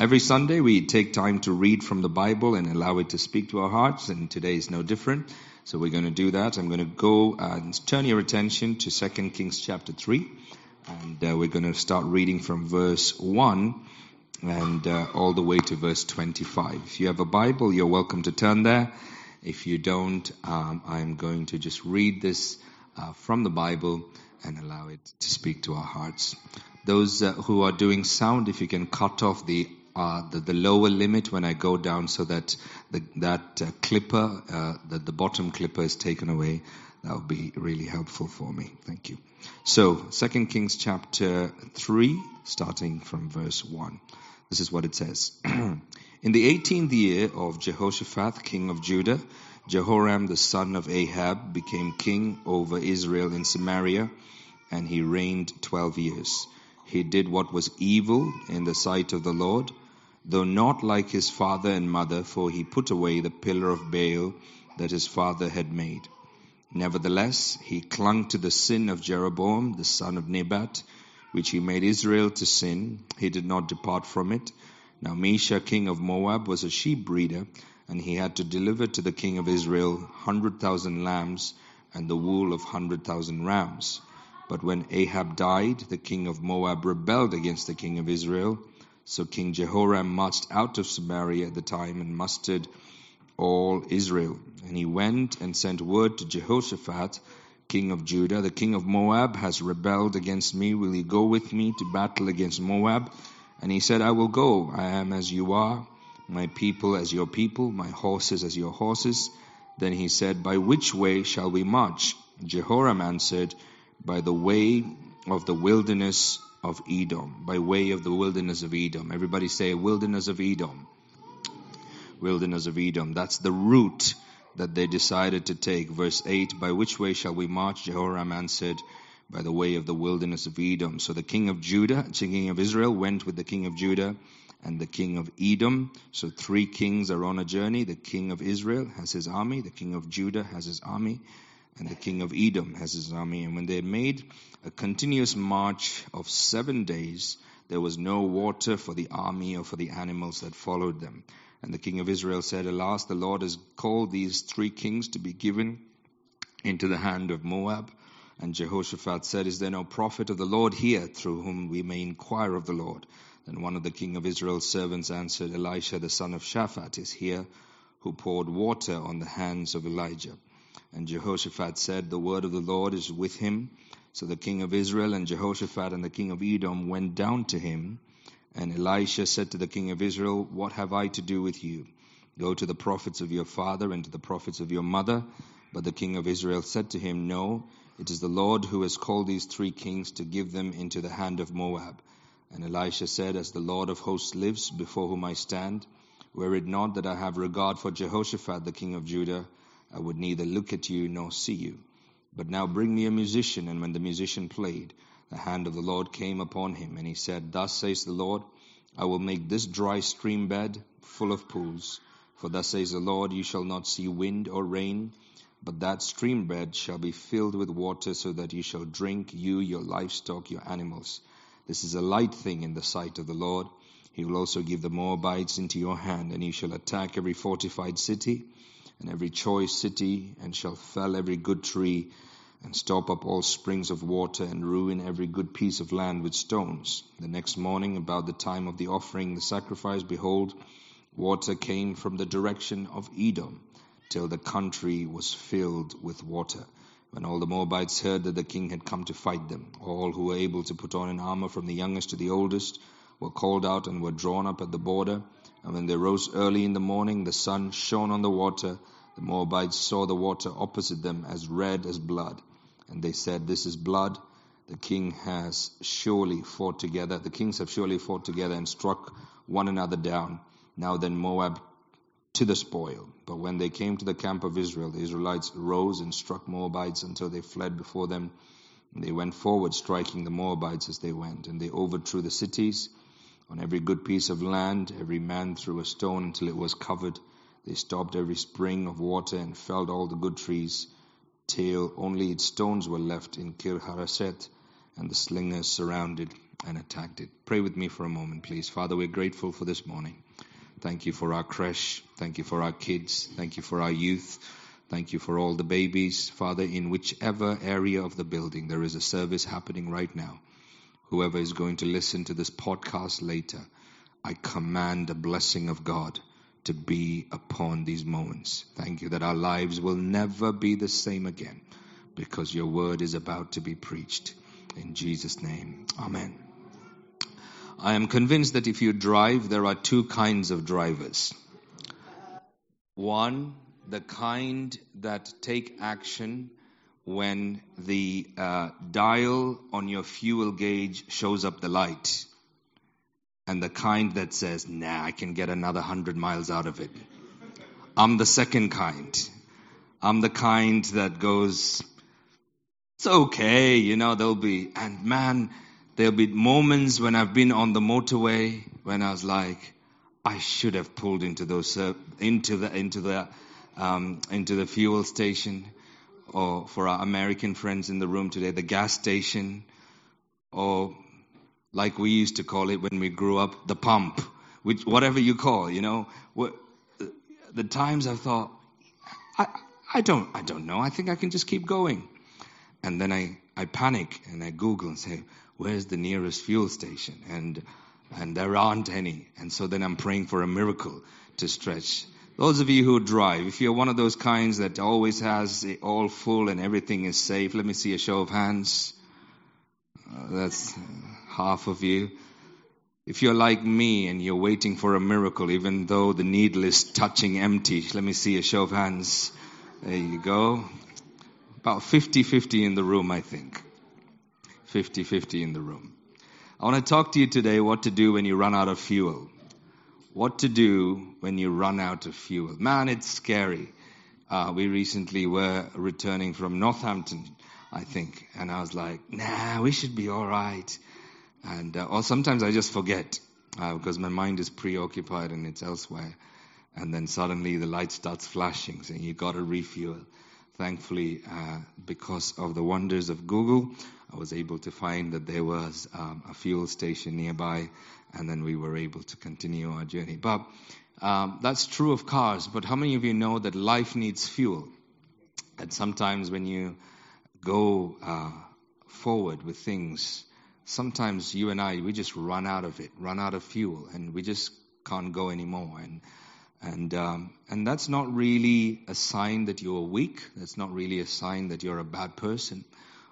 Every Sunday, we take time to read from the Bible and allow it to speak to our hearts, and today is no different. So we're going to do that. I'm going to go and turn your attention to 2 Kings chapter 3, and uh, we're going to start reading from verse 1 and uh, all the way to verse 25. If you have a Bible, you're welcome to turn there. If you don't, um, I'm going to just read this uh, from the Bible and allow it to speak to our hearts. Those uh, who are doing sound, if you can cut off the uh, the, the, lower limit when I go down so that the, that uh, clipper, uh, that the bottom clipper is taken away. That would be really helpful for me. Thank you. So, Second Kings chapter 3, starting from verse 1. This is what it says. In the 18th year of Jehoshaphat, king of Judah, Jehoram the son of Ahab became king over Israel in Samaria, and he reigned 12 years. He did what was evil in the sight of the Lord, though not like his father and mother, for he put away the pillar of Baal that his father had made. Nevertheless, he clung to the sin of Jeroboam, the son of Nebat, which he made Israel to sin. He did not depart from it. Now Mesha, king of Moab, was a sheep breeder, and he had to deliver to the king of Israel hundred thousand lambs and the wool of hundred thousand rams. But when Ahab died, the king of Moab rebelled against the king of Israel. So King Jehoram marched out of Samaria at the time and mustered all Israel. And he went and sent word to Jehoshaphat, king of Judah, The king of Moab has rebelled against me. Will you go with me to battle against Moab? And he said, I will go. I am as you are, my people as your people, my horses as your horses. Then he said, By which way shall we march? Jehoram answered, by the way of the wilderness of Edom. By way of the wilderness of Edom. Everybody say, wilderness of Edom. Wilderness of Edom. That's the route that they decided to take. Verse 8 By which way shall we march? Jehoram answered, By the way of the wilderness of Edom. So the king of Judah, the king of Israel, went with the king of Judah and the king of Edom. So three kings are on a journey. The king of Israel has his army, the king of Judah has his army, and the king of Edom has his army. And when they had made a continuous march of seven days, there was no water for the army or for the animals that followed them. And the king of Israel said, Alas, the Lord has called these three kings to be given into the hand of Moab. And Jehoshaphat said, Is there no prophet of the Lord here through whom we may inquire of the Lord? Then one of the king of Israel's servants answered, Elisha the son of Shaphat is here, who poured water on the hands of Elijah. And Jehoshaphat said, The word of the Lord is with him. So the king of Israel and Jehoshaphat and the king of Edom went down to him. And Elisha said to the king of Israel, What have I to do with you? Go to the prophets of your father and to the prophets of your mother. But the king of Israel said to him, No, it is the Lord who has called these three kings to give them into the hand of Moab. And Elisha said, As the Lord of hosts lives, before whom I stand, were it not that I have regard for Jehoshaphat the king of Judah, I would neither look at you nor see you. But now bring me a musician. And when the musician played, the hand of the Lord came upon him, and he said, Thus says the Lord, I will make this dry stream bed full of pools. For thus says the Lord, you shall not see wind or rain, but that stream bed shall be filled with water, so that you shall drink, you, your livestock, your animals. This is a light thing in the sight of the Lord. He will also give the Moabites into your hand, and you shall attack every fortified city and every choice city, and shall fell every good tree, and stop up all springs of water, and ruin every good piece of land with stones. The next morning, about the time of the offering the sacrifice, behold, water came from the direction of Edom, till the country was filled with water. When all the Moabites heard that the king had come to fight them, all who were able to put on an armor from the youngest to the oldest were called out and were drawn up at the border. And when they rose early in the morning, the sun shone on the water. The Moabites saw the water opposite them as red as blood. And they said, This is blood. The king has surely fought together. The kings have surely fought together and struck one another down. Now then, Moab to the spoil. But when they came to the camp of Israel, the Israelites rose and struck Moabites until they fled before them. And they went forward, striking the Moabites as they went. And they overthrew the cities on every good piece of land, every man threw a stone until it was covered. They stopped every spring of water and felled all the good trees, till only its stones were left in Kir Hareseth, and the slingers surrounded and attacked it. Pray with me for a moment, please. Father, we're grateful for this morning. Thank you for our creche. Thank you for our kids. Thank you for our youth. Thank you for all the babies. Father, in whichever area of the building there is a service happening right now, whoever is going to listen to this podcast later, I command the blessing of God to be upon these moments. Thank you that our lives will never be the same again because your word is about to be preached. In Jesus' name, Amen. I am convinced that if you drive, there are two kinds of drivers. One, the kind that take action when the uh, dial on your fuel gauge shows up the light, and the kind that says, nah, I can get another hundred miles out of it. I'm the second kind. I'm the kind that goes, it's okay, you know, there'll be, and man, there'll be moments when I've been on the motorway when I was like, I should have pulled into those, uh, into the, into the, um, into the fuel station, or for our American friends in the room today, the gas station, or like we used to call it when we grew up, the pump, which, whatever you call, you know, what, the times I thought, I, I don't, I don't know. I think I can just keep going. And then I, I panic and I Google and say, where's the nearest fuel station? And, and there aren't any. And so then I'm praying for a miracle to stretch. Those of you who drive, if you're one of those kinds that always has it all full and everything is safe, let me see a show of hands. Uh, that's half of you. If you're like me and you're waiting for a miracle, even though the needle is touching empty, let me see a show of hands. There you go. About 50 50 in the room, I think. 50 50 in the room. I want to talk to you today what to do when you run out of fuel. What to do when you run out of fuel. Man, it's scary. Uh, we recently were returning from Northampton, I think, and I was like, nah, we should be all right. And, uh, or sometimes I just forget uh, because my mind is preoccupied and it's elsewhere. And then suddenly the light starts flashing, saying you got to refuel thankfully, uh, because of the wonders of Google, I was able to find that there was um, a fuel station nearby, and then we were able to continue our journey. But um, that's true of cars. But how many of you know that life needs fuel? And sometimes when you go uh, forward with things, sometimes you and I, we just run out of it, run out of fuel, and we just can't go anymore. And and, um, and that's not really a sign that you're weak. That's not really a sign that you're a bad person.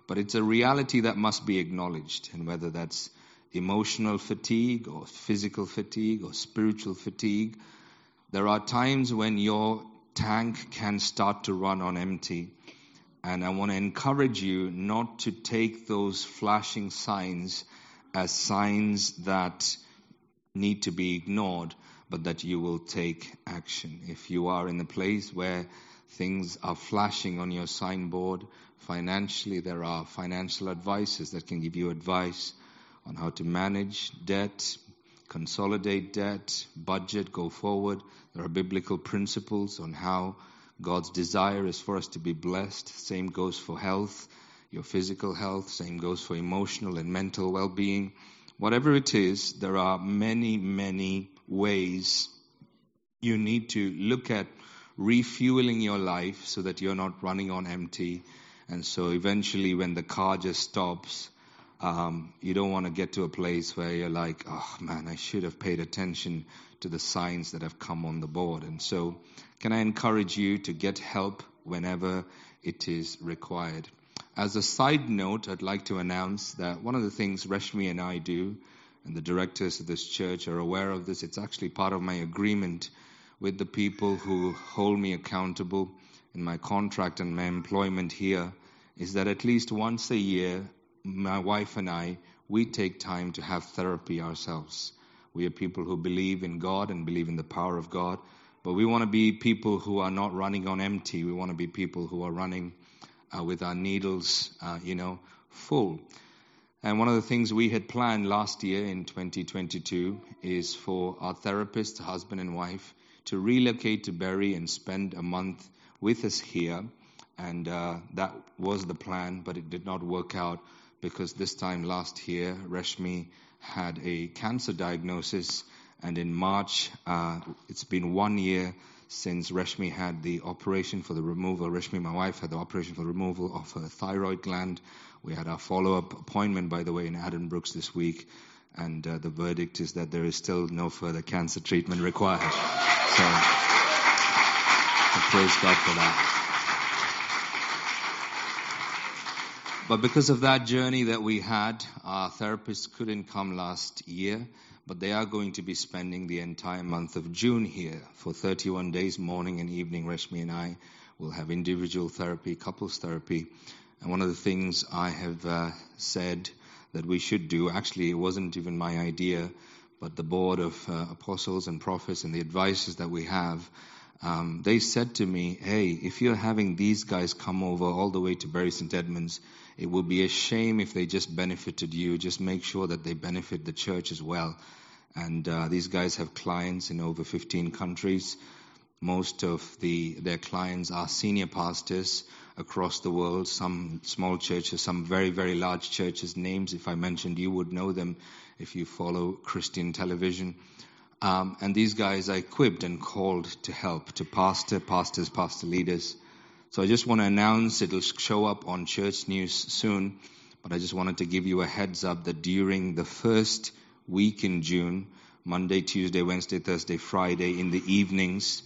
But it's a reality that must be acknowledged. And whether that's emotional fatigue or physical fatigue or spiritual fatigue, there are times when your tank can start to run on empty. And I want to encourage you not to take those flashing signs as signs that need to be ignored, but that you will take action. If you are in a place where things are flashing on your signboard, financially, there are financial advisors that can give you advice on how to manage debt, consolidate debt, budget, go forward. There are biblical principles on how God's desire is for us to be blessed. Same goes for health, your physical health. Same goes for emotional and mental well being. Whatever it is, there are many, many ways you need to look at refueling your life so that you're not running on empty. And so eventually, when the car just stops, um, you don't want to get to a place where you're like, oh man, I should have paid attention to the signs that have come on the board. And so, can I encourage you to get help whenever it is required? As a side note, I'd like to announce that one of the things Reshmi and I do and the directors of this church are aware of this. It's actually part of my agreement with the people who hold me accountable in my contract and my employment here is that at least once a year, my wife and I, we take time to have therapy ourselves. We are people who believe in God and believe in the power of God, but we want to be people who are not running on empty. We want to be people who are running uh, with our needles, uh, you know, full. And one of the things we had planned last year in 2022 is for our therapist, husband and wife, to relocate to Bury and spend a month with us here. And uh, that was the plan, but it did not work out because this time last year, Reshmi had a cancer diagnosis, and in March, uh, it's been one year since Rashmi had the operation for the removal. Rashmi, my wife, had the operation for the removal of her thyroid gland. We had our follow-up appointment, by the way, in Addenbrooke's this week, and uh, the verdict is that there is still no further cancer treatment required. So, so praise God for that. But because of that journey that we had, our therapist couldn't come last year, but they are going to be spending the entire month of June here for 31 days, morning and evening. Rashmi and I will have individual therapy, couples therapy. And one of the things I have uh, said that we should do, actually, it wasn't even my idea, but the board of uh, apostles and prophets and the advisors that we have, um, they said to me, hey, if you're having these guys come over all the way to Bury St. Edmunds, it would be a shame if they just benefited you. Just make sure that they benefit the church as well. And uh, these guys have clients in over 15 countries. Most of the their clients are senior pastors across the world. Some small churches, some very very large churches. Names, if I mentioned, you would know them if you follow Christian television. Um, and these guys are equipped and called to help, to pastor, pastors, pastor leaders. So I just want to announce it'll show up on church news soon, but I just wanted to give you a heads up that during the first week in June, Monday, Tuesday, Wednesday, Thursday, Friday, in the evenings,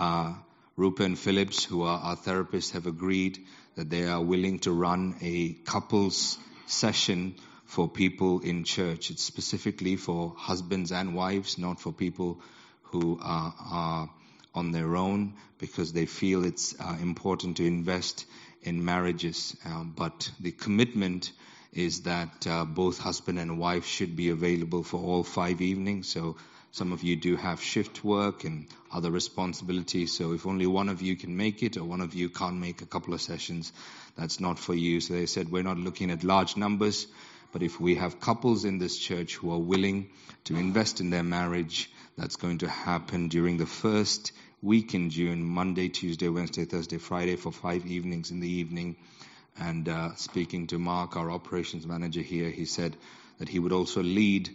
uh, Rupa and Phillips, who are our therapists, have agreed that they are willing to run a couples session for people in church. It's specifically for husbands and wives, not for people who are, are on their own because they feel it's uh, important to invest in marriages. Um, but the commitment is that uh, both husband and wife should be available for all five evenings. So some of you do have shift work and other responsibilities. So if only one of you can make it or one of you can't make a couple of sessions, that's not for you. So they said, we're not looking at large numbers, but if we have couples in this church who are willing to invest in their marriage, that's going to happen during the first week in June, Monday, Tuesday, Wednesday, Thursday, Friday, for five evenings in the evening. And uh, speaking to Mark, our operations manager here, he said that he would also lead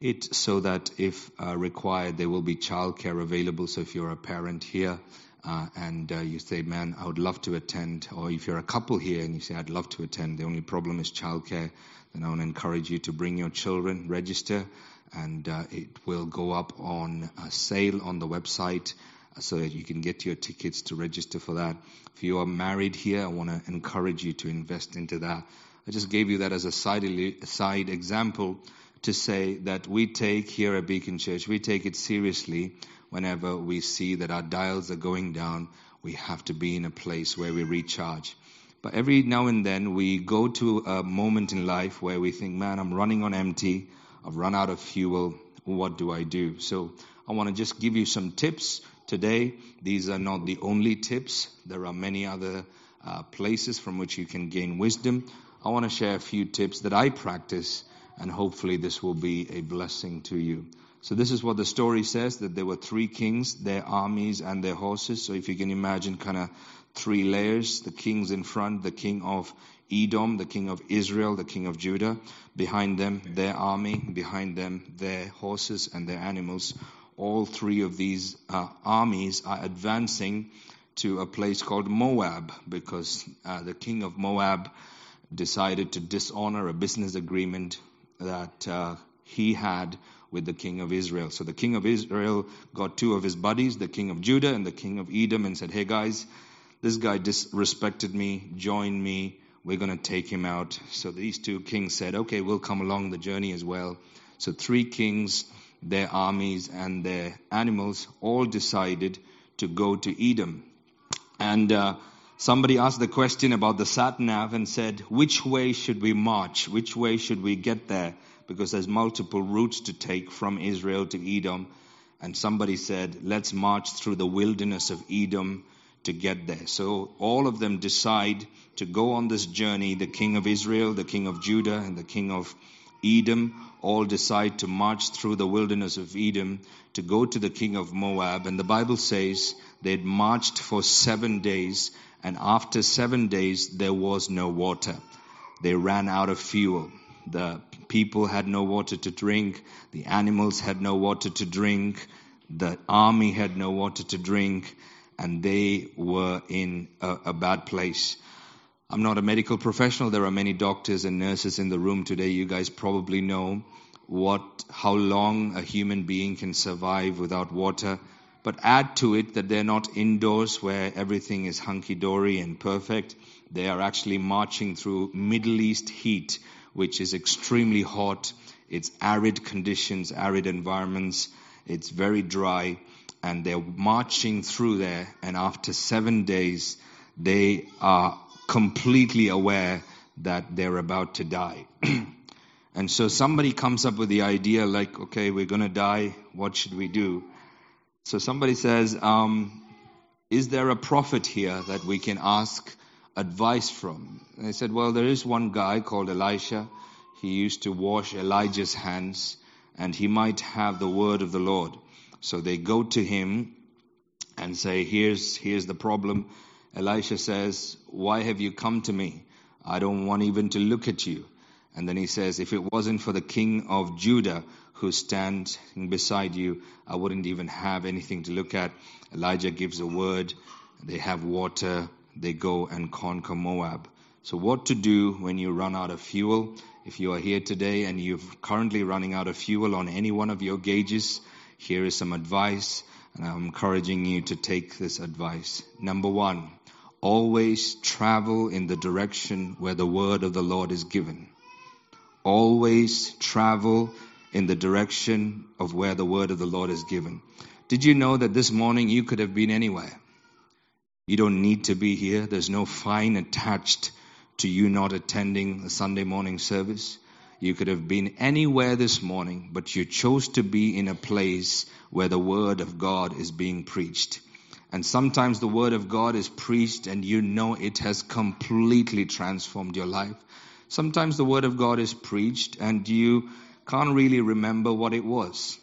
it so that if uh, required, there will be childcare available. So if you're a parent here uh, and uh, you say, man, I would love to attend, or if you're a couple here and you say, I'd love to attend, the only problem is childcare, then I want to encourage you to bring your children, register, and uh, it will go up on sale on the website so that you can get your tickets to register for that. If you are married here, I want to encourage you to invest into that. I just gave you that as a side, side example to say that we take here at Beacon Church, we take it seriously whenever we see that our dials are going down. We have to be in a place where we recharge. But every now and then we go to a moment in life where we think, man, I'm running on empty. I've run out of fuel. What do I do? So I want to just give you some tips today. These are not the only tips. There are many other uh, places from which you can gain wisdom. I want to share a few tips that I practice, and hopefully this will be a blessing to you. So this is what the story says, that there were three kings, their armies and their horses. So if you can imagine kind of three layers, the kings in front, the king of Edom, the king of Israel, the king of Judah, behind them their army, behind them their horses and their animals all three of these uh, armies are advancing to a place called Moab because uh, the king of Moab decided to dishonor a business agreement that uh, he had with the king of Israel. So the king of Israel got two of his buddies, the king of Judah and the king of Edom, and said, Hey guys, this guy disrespected me, join me, we're going to take him out. So these two kings said, Okay, we'll come along the journey as well. So three kings their armies and their animals all decided to go to Edom. And uh, somebody asked the question about the sat nav and said, which way should we march? Which way should we get there? Because there's multiple routes to take from Israel to Edom. And somebody said, let's march through the wilderness of Edom to get there. So all of them decide to go on this journey. The king of Israel, the king of Judah, and the king of Edom all decide to march through the wilderness of Edom to go to the king of Moab. And the Bible says they'd marched for seven days, and after seven days, there was no water. They ran out of fuel. The people had no water to drink. The animals had no water to drink. The army had no water to drink. And they were in a, a bad place. I'm not a medical professional. There are many doctors and nurses in the room today. You guys probably know what, how long a human being can survive without water. But add to it that they're not indoors where everything is hunky dory and perfect. They are actually marching through Middle East heat, which is extremely hot. It's arid conditions, arid environments. It's very dry. And they're marching through there. And after seven days, they are completely aware that they're about to die. and so somebody comes up with the idea like, okay, we're going to die. What should we do? So somebody says, um, is there a prophet here that we can ask advice from? And they said, well, there is one guy called Elisha. He used to wash Elijah's hands and he might have the word of the Lord. So they go to him and say, here's, here's the problem. Elisha says, Why have you come to me? I don't want even to look at you. And then he says, If it wasn't for the king of Judah who's stands beside you, I wouldn't even have anything to look at. Elijah gives a word. They have water. They go and conquer Moab. So, what to do when you run out of fuel? If you are here today and you're currently running out of fuel on any one of your gauges, here is some advice. And I'm encouraging you to take this advice. Number one, always travel in the direction where the word of the Lord is given. Always travel in the direction of where the word of the Lord is given. Did you know that this morning you could have been anywhere? You don't need to be here. There's no fine attached to you not attending the Sunday morning service. You could have been anywhere this morning, but you chose to be in a place where the word of God is being preached. And sometimes the word of God is preached and you know it has completely transformed your life. Sometimes the word of God is preached and you can't really remember what it was.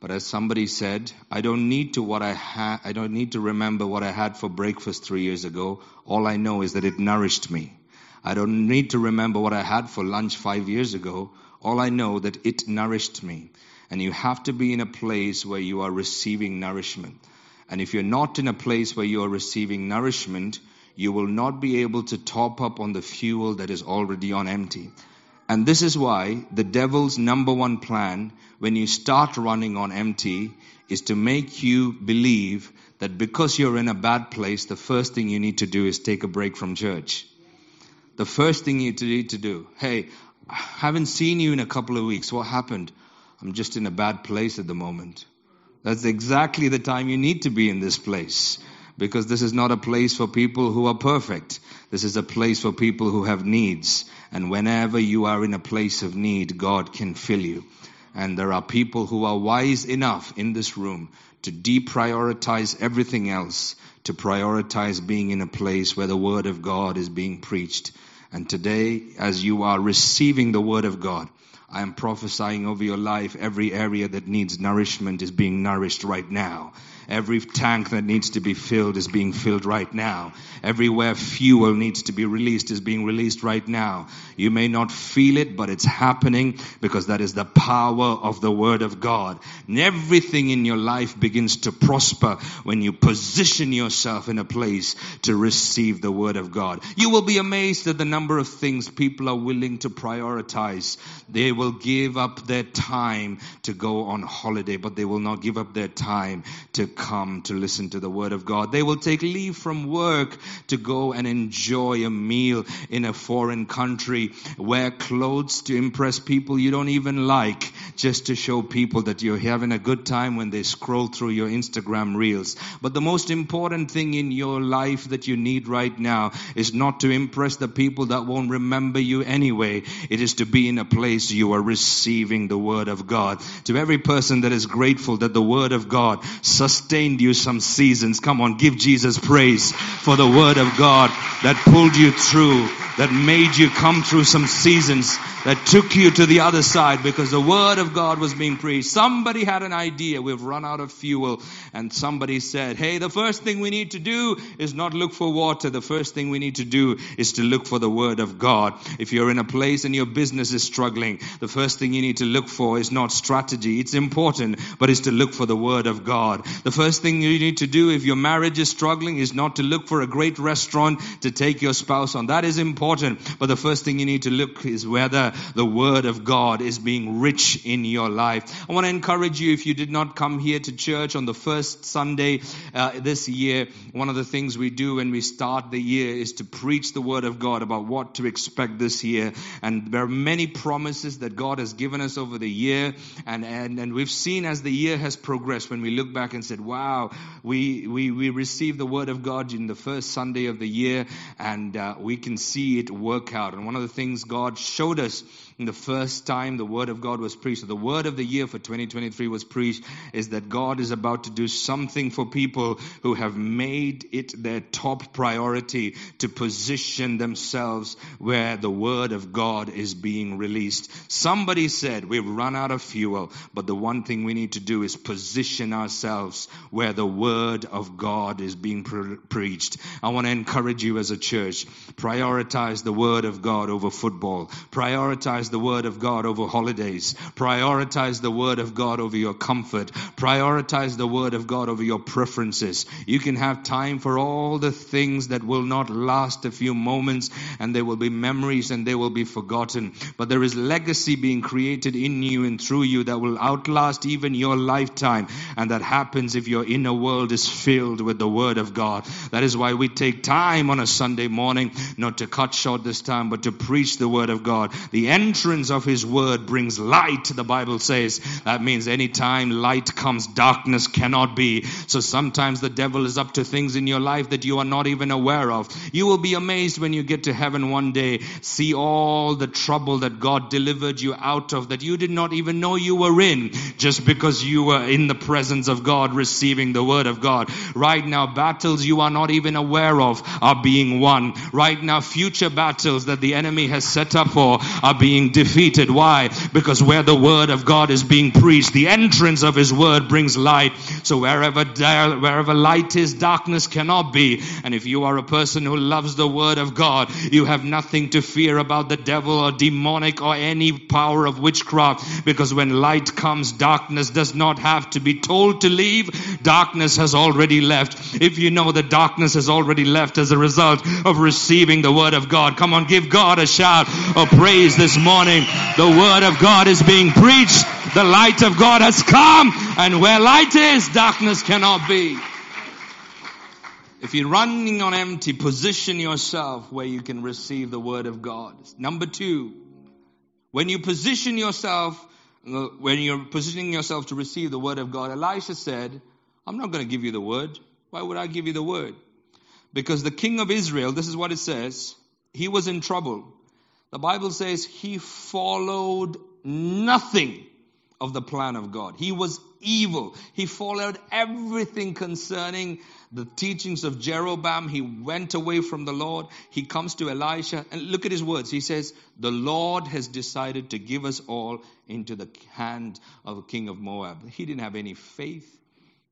But as somebody said, I don't need to what I had, I don't need to remember what I had for breakfast three years ago. All I know is that it nourished me. I don't need to remember what I had for lunch five years ago. All I know that it nourished me. And you have to be in a place where you are receiving nourishment. And if you're not in a place where you are receiving nourishment, you will not be able to top up on the fuel that is already on empty. And this is why the devil's number one plan when you start running on empty is to make you believe that because you're in a bad place, the first thing you need to do is take a break from church. The first thing you need to do, hey, I haven't seen you in a couple of weeks. What happened? I'm just in a bad place at the moment. That's exactly the time you need to be in this place. Because this is not a place for people who are perfect. This is a place for people who have needs. And whenever you are in a place of need, God can fill you. And there are people who are wise enough in this room to deprioritize everything else, to prioritize being in a place where the Word of God is being preached. And today, as you are receiving the Word of God, I am prophesying over your life. Every area that needs nourishment is being nourished right now. Every tank that needs to be filled is being filled right now. Everywhere fuel needs to be released is being released right now. You may not feel it, but it's happening because that is the power of the Word of God. And everything in your life begins to prosper when you position yourself in a place to receive the Word of God. You will be amazed at the number of things people are willing to prioritize. They will give up their time to go on holiday, but they will not give up their time to come to listen to the word of God. They will take leave from work to go and enjoy a meal in a foreign country, wear clothes to impress people you don't even like, just to show people that you're having a good time when they scroll through your Instagram reels. But the most important thing in your life that you need right now is not to impress the people that won't remember you anyway. It is to be in a place you are receiving the word of God. To every person that is grateful that the word of God sustains sustained you some seasons. Come on, give Jesus praise for the word of God that pulled you through that made you come through some seasons that took you to the other side because the word of God was being preached. Somebody had an idea. We've run out of fuel. And somebody said, Hey, the first thing we need to do is not look for water. The first thing we need to do is to look for the word of God. If you're in a place and your business is struggling, the first thing you need to look for is not strategy. It's important, but it's to look for the word of God. The first thing you need to do if your marriage is struggling is not to look for a great restaurant to take your spouse on. That is important. But the first thing you need to look is whether the Word of God is being rich in your life. I want to encourage you if you did not come here to church on the first Sunday uh, this year, one of the things we do when we start the year is to preach the Word of God about what to expect this year. And there are many promises that God has given us over the year. And, and, and we've seen as the year has progressed when we look back and said, wow, we, we, we received the Word of God in the first Sunday of the year and uh, we can see it work out. And one of the things God showed us the first time the word of God was preached, the word of the year for 2023 was preached, is that God is about to do something for people who have made it their top priority to position themselves where the word of God is being released. Somebody said, we've run out of fuel, but the one thing we need to do is position ourselves where the word of God is being pre- preached. I want to encourage you as a church, prioritize the word of God over football. Prioritize the Word of God over holidays. Prioritize the Word of God over your comfort. Prioritize the Word of God over your preferences. You can have time for all the things that will not last a few moments and they will be memories and they will be forgotten. But there is legacy being created in you and through you that will outlast even your lifetime. And that happens if your inner world is filled with the Word of God. That is why we take time on a Sunday morning, not to cut short this time, but to preach the Word of God. The entrance entrance of His Word brings light, the Bible says. That means anytime light comes, darkness cannot be. So sometimes the devil is up to things in your life that you are not even aware of. You will be amazed when you get to heaven one day, see all the trouble that God delivered you out of that you did not even know you were in just because you were in the presence of God receiving the Word of God. Right now, battles you are not even aware of are being won. Right now, future battles that the enemy has set up for are being defeated. Why? Because where the word of God is being preached, the entrance of his word brings light. So wherever, wherever light is, darkness cannot be. And if you are a person who loves the word of God, you have nothing to fear about the devil or demonic or any power of witchcraft. Because when light comes, darkness does not have to be told to leave. Darkness has already left. If you know that darkness has already left as a result of receiving the word of God, come on, give God a shout of praise this morning morning. The word of God is being preached. The light of God has come. And where light is, darkness cannot be. If you're running on empty, position yourself where you can receive the word of God. Number two, when you position yourself, when you're positioning yourself to receive the word of God, Elisha said, I'm not going to give you the word. Why would I give you the word? Because the king of Israel, this is what it says, he was in trouble. The Bible says he followed nothing of the plan of God. He was evil. He followed everything concerning the teachings of Jeroboam. He went away from the Lord. He comes to Elisha and look at his words. He says, the Lord has decided to give us all into the hand of the king of Moab. He didn't have any faith.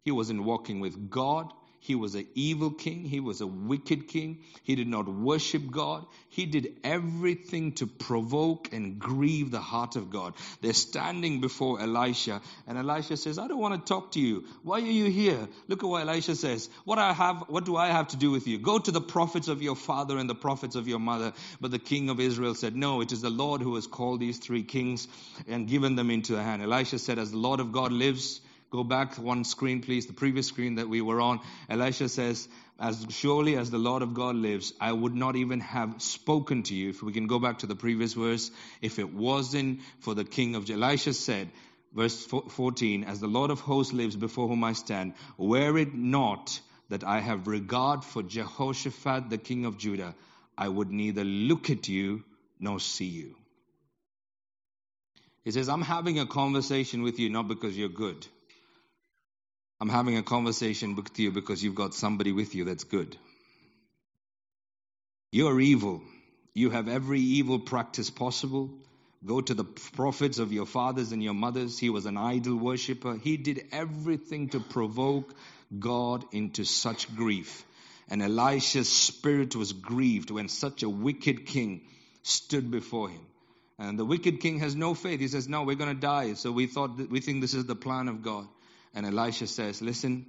He wasn't walking with God. He was an evil king. He was a wicked king. He did not worship God. He did everything to provoke and grieve the heart of God. They're standing before Elisha, and Elisha says, I don't want to talk to you. Why are you here? Look at what Elisha says. What I have, what do I have to do with you? Go to the prophets of your father and the prophets of your mother. But the king of Israel said, No, it is the Lord who has called these three kings and given them into the hand. Elisha said, As the Lord of God lives, Go back one screen, please, the previous screen that we were on. Elisha says, As surely as the Lord of God lives, I would not even have spoken to you. If we can go back to the previous verse, if it wasn't for the king of Elisha said, verse 14, As the Lord of hosts lives before whom I stand, were it not that I have regard for Jehoshaphat, the king of Judah, I would neither look at you nor see you. He says, I'm having a conversation with you not because you're good. I'm having a conversation with you because you've got somebody with you that's good. You're evil. You have every evil practice possible. Go to the prophets of your fathers and your mothers. He was an idol worshiper. He did everything to provoke God into such grief. And Elisha's spirit was grieved when such a wicked king stood before him. And the wicked king has no faith. He says, No, we're going to die. So we thought, we think this is the plan of God. And Elisha says, Listen,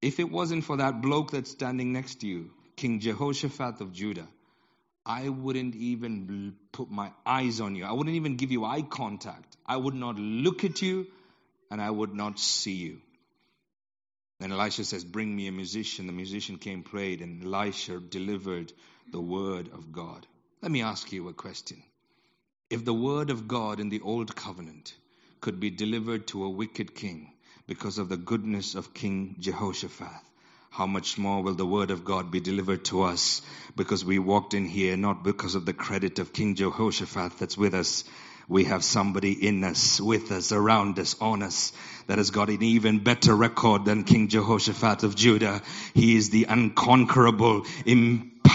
if it wasn't for that bloke that's standing next to you, King Jehoshaphat of Judah, I wouldn't even put my eyes on you. I wouldn't even give you eye contact. I would not look at you and I would not see you. Then Elisha says, Bring me a musician. The musician came, prayed, and Elisha delivered the word of God. Let me ask you a question. If the word of God in the old covenant could be delivered to a wicked king because of the goodness of King Jehoshaphat, how much more will the word of God be delivered to us because we walked in here not because of the credit of King Jehoshaphat that's with us. We have somebody in us, with us, around us, on us, that has got an even better record than King Jehoshaphat of Judah. He is the unconquerable,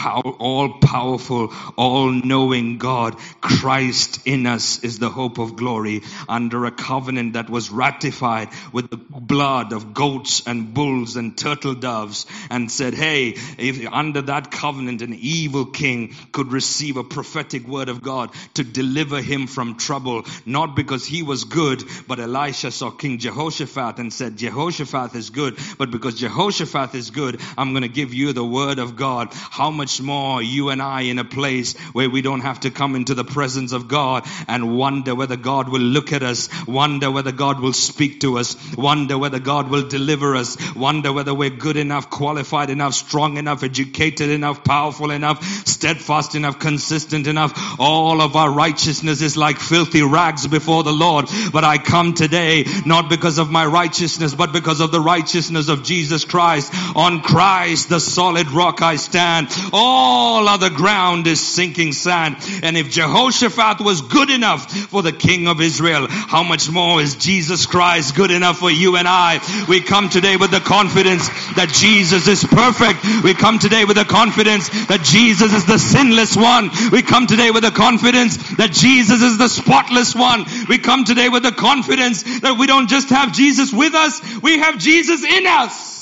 all powerful, all knowing God. Christ in us is the hope of glory under a covenant that was ratified with the blood of goats and bulls and turtle doves and said, Hey, if under that covenant an evil king could receive a prophetic word of God to deliver him from trouble, not because he was good, but Elisha saw King Jehoshaphat and said, Jehoshaphat is good, but because Jehoshaphat is good, I'm going to give you the word of God. How much more you and I in a place where we don't have to come into the presence of God and wonder whether God will look at us, wonder whether God will speak to us, wonder whether God will deliver us, wonder whether we're good enough, qualified enough, strong enough, educated enough, powerful enough, steadfast enough, consistent enough. All of our righteousness is like filthy rags before the Lord. But I come today not because of my righteousness, but because of the righteousness of Jesus Christ. On Christ, the solid rock I stand. All other ground is sinking sand. And if Jehoshaphat was good enough for the king of Israel, how much more is Jesus Christ good enough for you and I? We come today with the confidence that Jesus is perfect. We come today with the confidence that Jesus is the sinless one. We come today with the confidence that Jesus is the spotless one. We come today with the confidence that we don't just have Jesus with us, we have Jesus in us.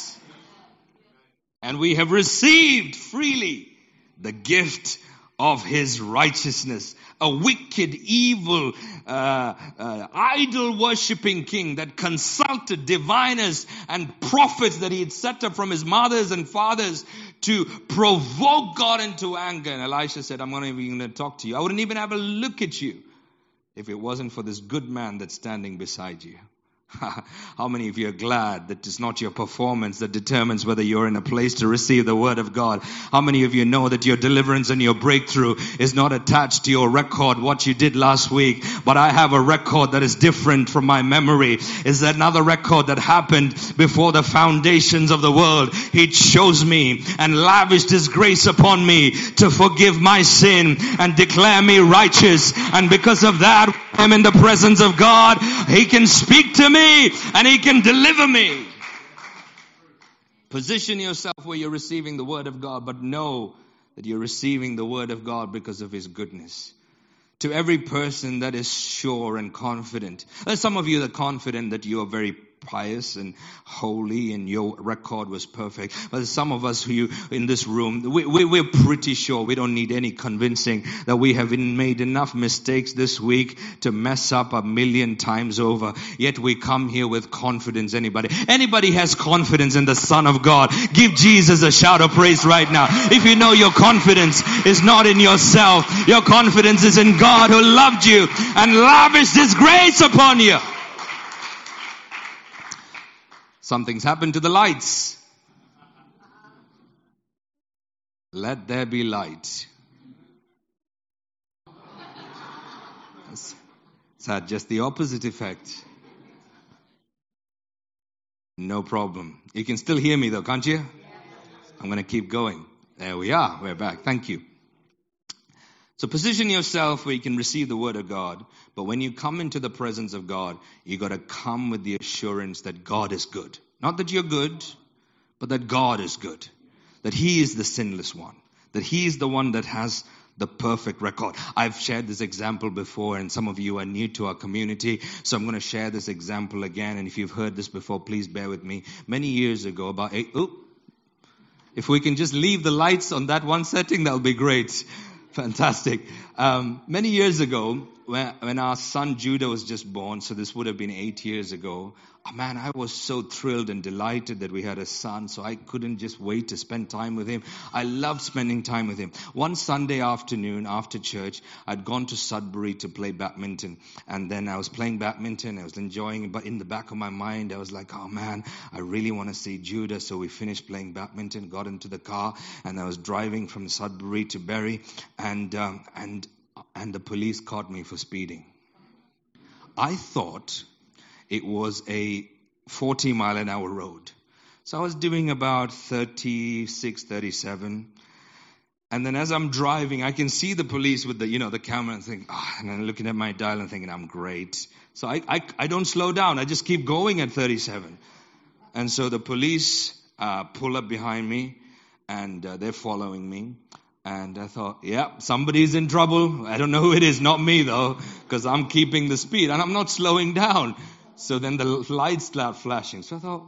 And we have received freely the gift of his righteousness. A wicked, evil, uh, uh, idol worshipping king that consulted diviners and prophets that he had set up from his mothers and fathers to provoke God into anger. And Elisha said, I'm not even going to talk to you. I wouldn't even have a look at you if it wasn't for this good man that's standing beside you. How many of you are glad that it's not your performance that determines whether you're in a place to receive the word of God? How many of you know that your deliverance and your breakthrough is not attached to your record, what you did last week? But I have a record that is different from my memory. Is another record that happened before the foundations of the world. He chose me and lavished his grace upon me to forgive my sin and declare me righteous. And because of that, I'm in the presence of God. He can speak to me me and He can deliver me. Position yourself where you're receiving the Word of God, but know that you're receiving the Word of God because of His goodness. To every person that is sure and confident. There's some of you that are confident that you are very pious and holy and your record was perfect. But some of us who in this room, we, we, we're pretty sure we don't need any convincing that we have made enough mistakes this week to mess up a million times over. Yet we come here with confidence. Anybody? Anybody has confidence in the Son of God? Give Jesus a shout of praise right now. If you know your confidence is not in yourself, your confidence is in God who loved you and lavished His grace upon you. Something's happened to the lights. Let there be light. It's had just the opposite effect. No problem. You can still hear me though, can't you? I'm going to keep going. There we are. We're back. Thank you. So position yourself where you can receive the word of God. But when you come into the presence of God, you got to come with the assurance that God is good. Not that you're good, but that God is good. That He is the sinless one. That He is the one that has the perfect record. I've shared this example before, and some of you are new to our community, so I'm going to share this example again. And if you've heard this before, please bear with me. Many years ago, about eight, oh, if we can just leave the lights on that one setting, that'll be great. Fantastic. Um, many years ago, when, when our son Judah was just born, so this would have been eight years ago, oh man, I was so thrilled and delighted that we had a son, so I couldn't just wait to spend time with him. I loved spending time with him. One Sunday afternoon after church, I'd gone to Sudbury to play badminton, and then I was playing badminton, I was enjoying it, but in the back of my mind, I was like, oh man, I really want to see Judah, so we finished playing badminton, got into the car, and I was driving from Sudbury to Bury, and, um, and and the police caught me for speeding. I thought it was a 40 mile an hour road. So I was doing about 36, 37. And then as I'm driving, I can see the police with the, you know, the camera and think, oh, and then looking at my dial and thinking, I'm great. So I, I, I don't slow down. I just keep going at 37. And so the police uh, pull up behind me and uh, they're following me. And I thought, yeah, somebody's in trouble. I don't know who it is, not me though, because I'm keeping the speed and I'm not slowing down. So then the lights start flashing. So I thought,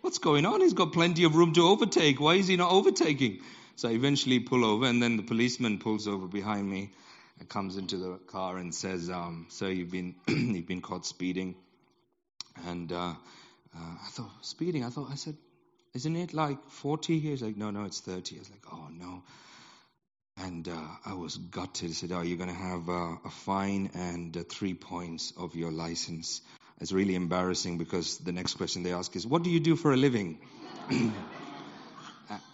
what's going on? He's got plenty of room to overtake. Why is he not overtaking? So I eventually pull over and then the policeman pulls over behind me and comes into the car and says, um, sir, you've been, you've been caught speeding. And, uh, uh, I thought, speeding? I thought, I said, isn't it like 40? He's like, no, no, it's 30. I was like, oh no. And uh, I was gutted. I said, Oh, you're going to have uh, a fine and uh, three points of your license. It's really embarrassing because the next question they ask is, What do you do for a living?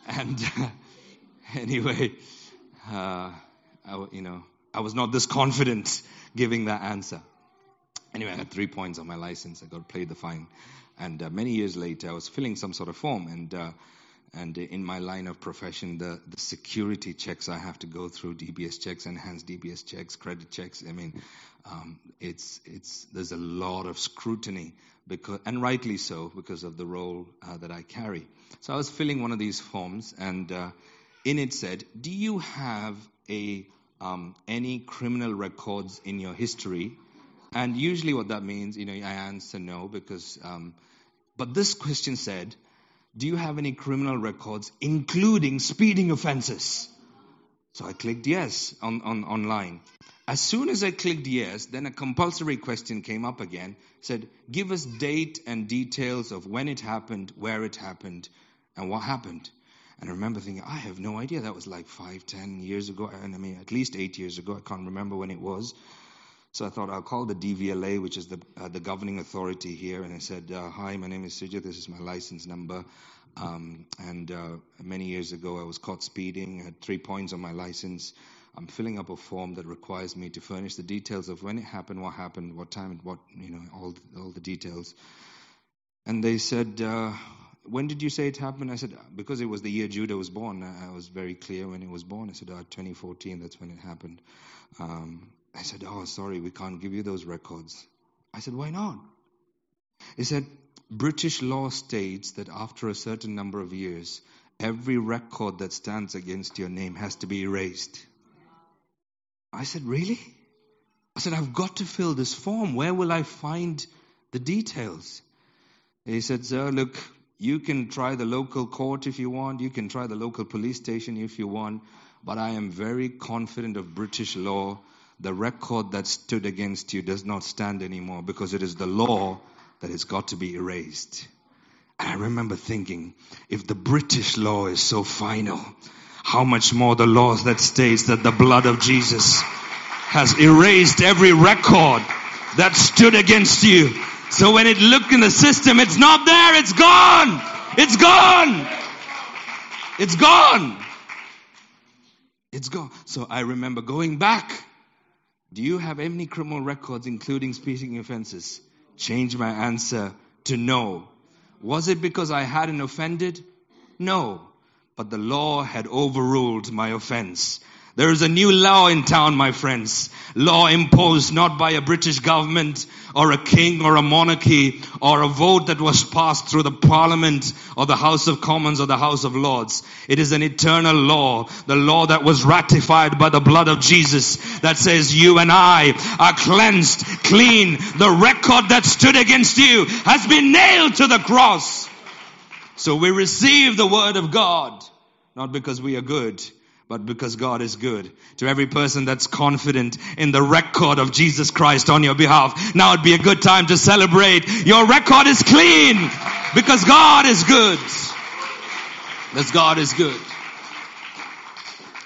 and anyway, uh, I, you know, I was not this confident giving that answer. Anyway, I had three points on my license. I got paid the fine. And uh, many years later, I was filling some sort of form, and uh, and in my line of profession, the, the security checks I have to go through, DBS checks, enhanced DBS checks, credit checks, I mean, um, it's, it's, there's a lot of scrutiny, because, and rightly so, because of the role uh, that I carry. So I was filling one of these forms, and uh, in it said, Do you have a, um, any criminal records in your history? And usually what that means, you know, I answer no, because, um, but this question said, do you have any criminal records, including speeding offenses? So I clicked yes on, on online. As soon as I clicked yes, then a compulsory question came up again. Said, give us date and details of when it happened, where it happened, and what happened. And I remember thinking, I have no idea. That was like five, ten years ago. And I mean, at least eight years ago. I can't remember when it was. So I thought I'll call the DVLA, which is the, uh, the governing authority here, and I said, uh, Hi, my name is Sujit. This is my license number. Um, and uh, many years ago, I was caught speeding, I had three points on my license. I'm filling up a form that requires me to furnish the details of when it happened, what happened, what time, and what, you know, all, all the details. And they said, uh, when did you say it happened? I said, because it was the year Judah was born. I was very clear when it was born. I said, uh, 2014, that's when it happened. Um, I said, Oh, sorry, we can't give you those records. I said, Why not? He said, British law states that after a certain number of years, every record that stands against your name has to be erased. I said, Really? I said, I've got to fill this form. Where will I find the details? He said, Sir, look, you can try the local court if you want, you can try the local police station if you want, but I am very confident of British law the record that stood against you does not stand anymore because it is the law that has got to be erased. And I remember thinking, if the British law is so final, how much more the law that states that the blood of Jesus has erased every record that stood against you. So when it looked in the system, it's not there, it's gone! It's gone! It's gone! It's gone. So I remember going back do you have any criminal records, including speeding offenses? Change my answer to no. Was it because I hadn't offended? No. But the law had overruled my offense. There is a new law in town, my friends. Law imposed not by a British government or a king or a monarchy or a vote that was passed through the parliament or the House of Commons or the House of Lords. It is an eternal law, the law that was ratified by the blood of Jesus that says you and I are cleansed, clean. The record that stood against you has been nailed to the cross. So we receive the word of God, not because we are good, but because God is good. To every person that's confident in the record of Jesus Christ on your behalf, now would be a good time to celebrate. Your record is clean because God is good. Because God is good.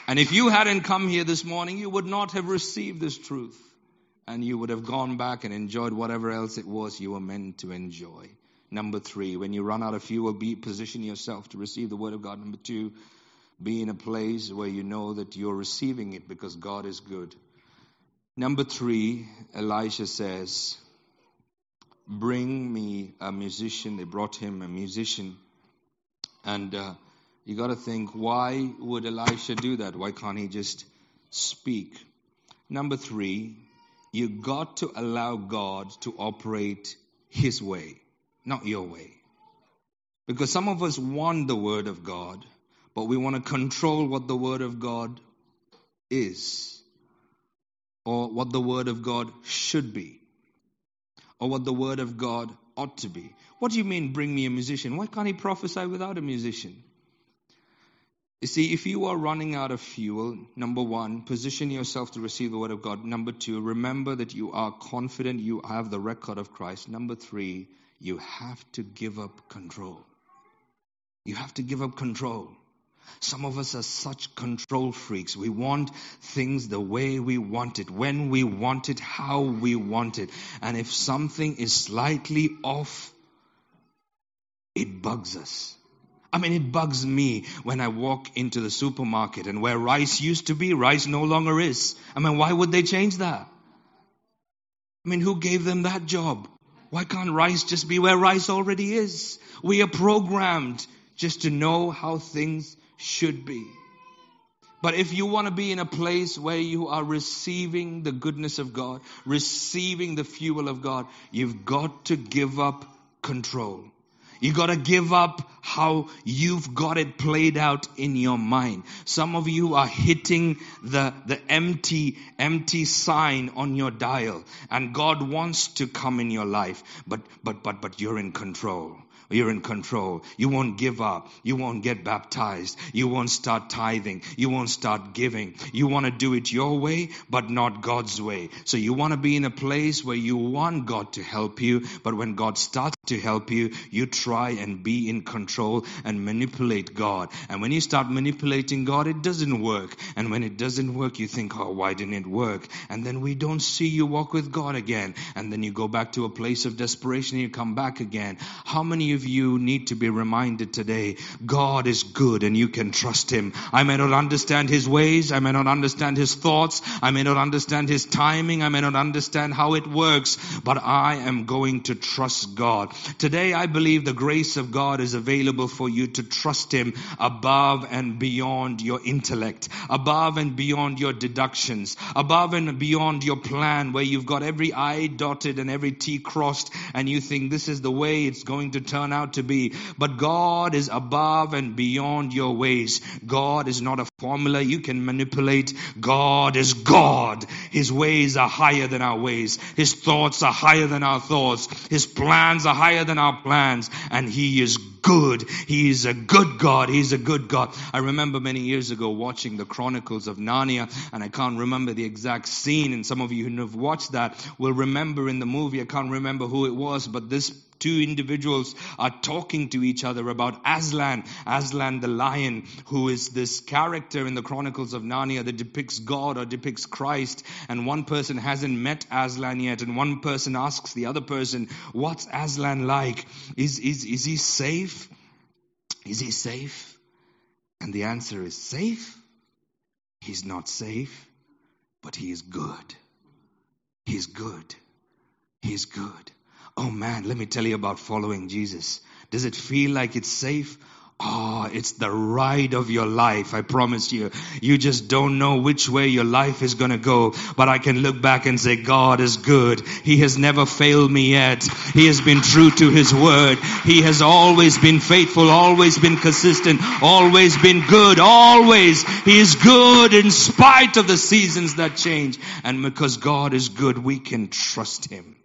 And if you hadn't come here this morning, you would not have received this truth. And you would have gone back and enjoyed whatever else it was you were meant to enjoy. Number three, when you run out of fuel, be position yourself to receive the word of God. Number two, be in a place where you know that you're receiving it because God is good. Number three, Elisha says, Bring me a musician. They brought him a musician. And uh, you got to think, why would Elisha do that? Why can't he just speak? Number three, you got to allow God to operate his way, not your way. Because some of us want the word of God, but we want to control what the Word of God is, or what the Word of God should be, or what the Word of God ought to be. What do you mean, bring me a musician? Why can't he prophesy without a musician? You see, if you are running out of fuel, number one, position yourself to receive the word of God. Number two, remember that you are confident you have the record of Christ. Number three, you have to give up control. You have to give up control. Some of us are such control freaks. We want things the way we want it, when we want it, how we want it. And if something is slightly off, it bugs us. I mean, it bugs me when I walk into the supermarket and where rice used to be, rice no longer is. I mean, why would they change that? I mean, who gave them that job? Why can't rice just be where rice already is? We are programmed just to know how things should be. But if you want to be in a place where you are receiving the goodness of God, receiving the fuel of God, you've got to give up control. You got to give up how you've got it played out in your mind. Some of you are hitting the, the empty, empty sign on your dial and God wants to come in your life, but, but, but, but you're in control. You're in control. You won't give up. You won't get baptized. You won't start tithing. You won't start giving. You want to do it your way, but not God's way. So you want to be in a place where you want God to help you, but when God starts to help you, you try and be in control and manipulate God. And when you start manipulating God, it doesn't work. And when it doesn't work, you think, oh, why didn't it work? And then we don't see you walk with God again. And then you go back to a place of desperation and you come back again. How many of of you need to be reminded today God is good and you can trust Him. I may not understand His ways. I may not understand His thoughts. I may not understand His timing. I may not understand how it works, but I am going to trust God. Today I believe the grace of God is available for you to trust Him above and beyond your intellect, above and beyond your deductions, above and beyond your plan where you've got every I dotted and every T crossed and you think this is the way it's going to turn turn out to be. But God is above and beyond your ways. God is not a formula you can manipulate. God is God. His ways are higher than our ways. His thoughts are higher than our thoughts. His plans are higher than our plans. And He is good. He is a good God. He's a good God. I remember many years ago watching the Chronicles of Narnia, and I can't remember the exact scene. And some of you who have watched that will remember in the movie. I can't remember who it was, but this two individuals are talking to each other about Aslan, Aslan the lion, who is this character in the Chronicles of Narnia that depicts God or depicts Christ. And one person hasn't met Aslan yet, and one person asks the other person, What's Aslan like? Is, is, is he safe? Is he safe? And the answer is safe? He's not safe, but he is good. He's good. He's good. Oh man, let me tell you about following Jesus. Does it feel like it's safe? Oh, it's the ride of your life. I promise you. You just don't know which way your life is going to go. But I can look back and say, God is good. He has never failed me yet. He has been true to His word. He has always been faithful, always been consistent, always been good, always. He is good in spite of the seasons that change. And because God is good, we can trust Him.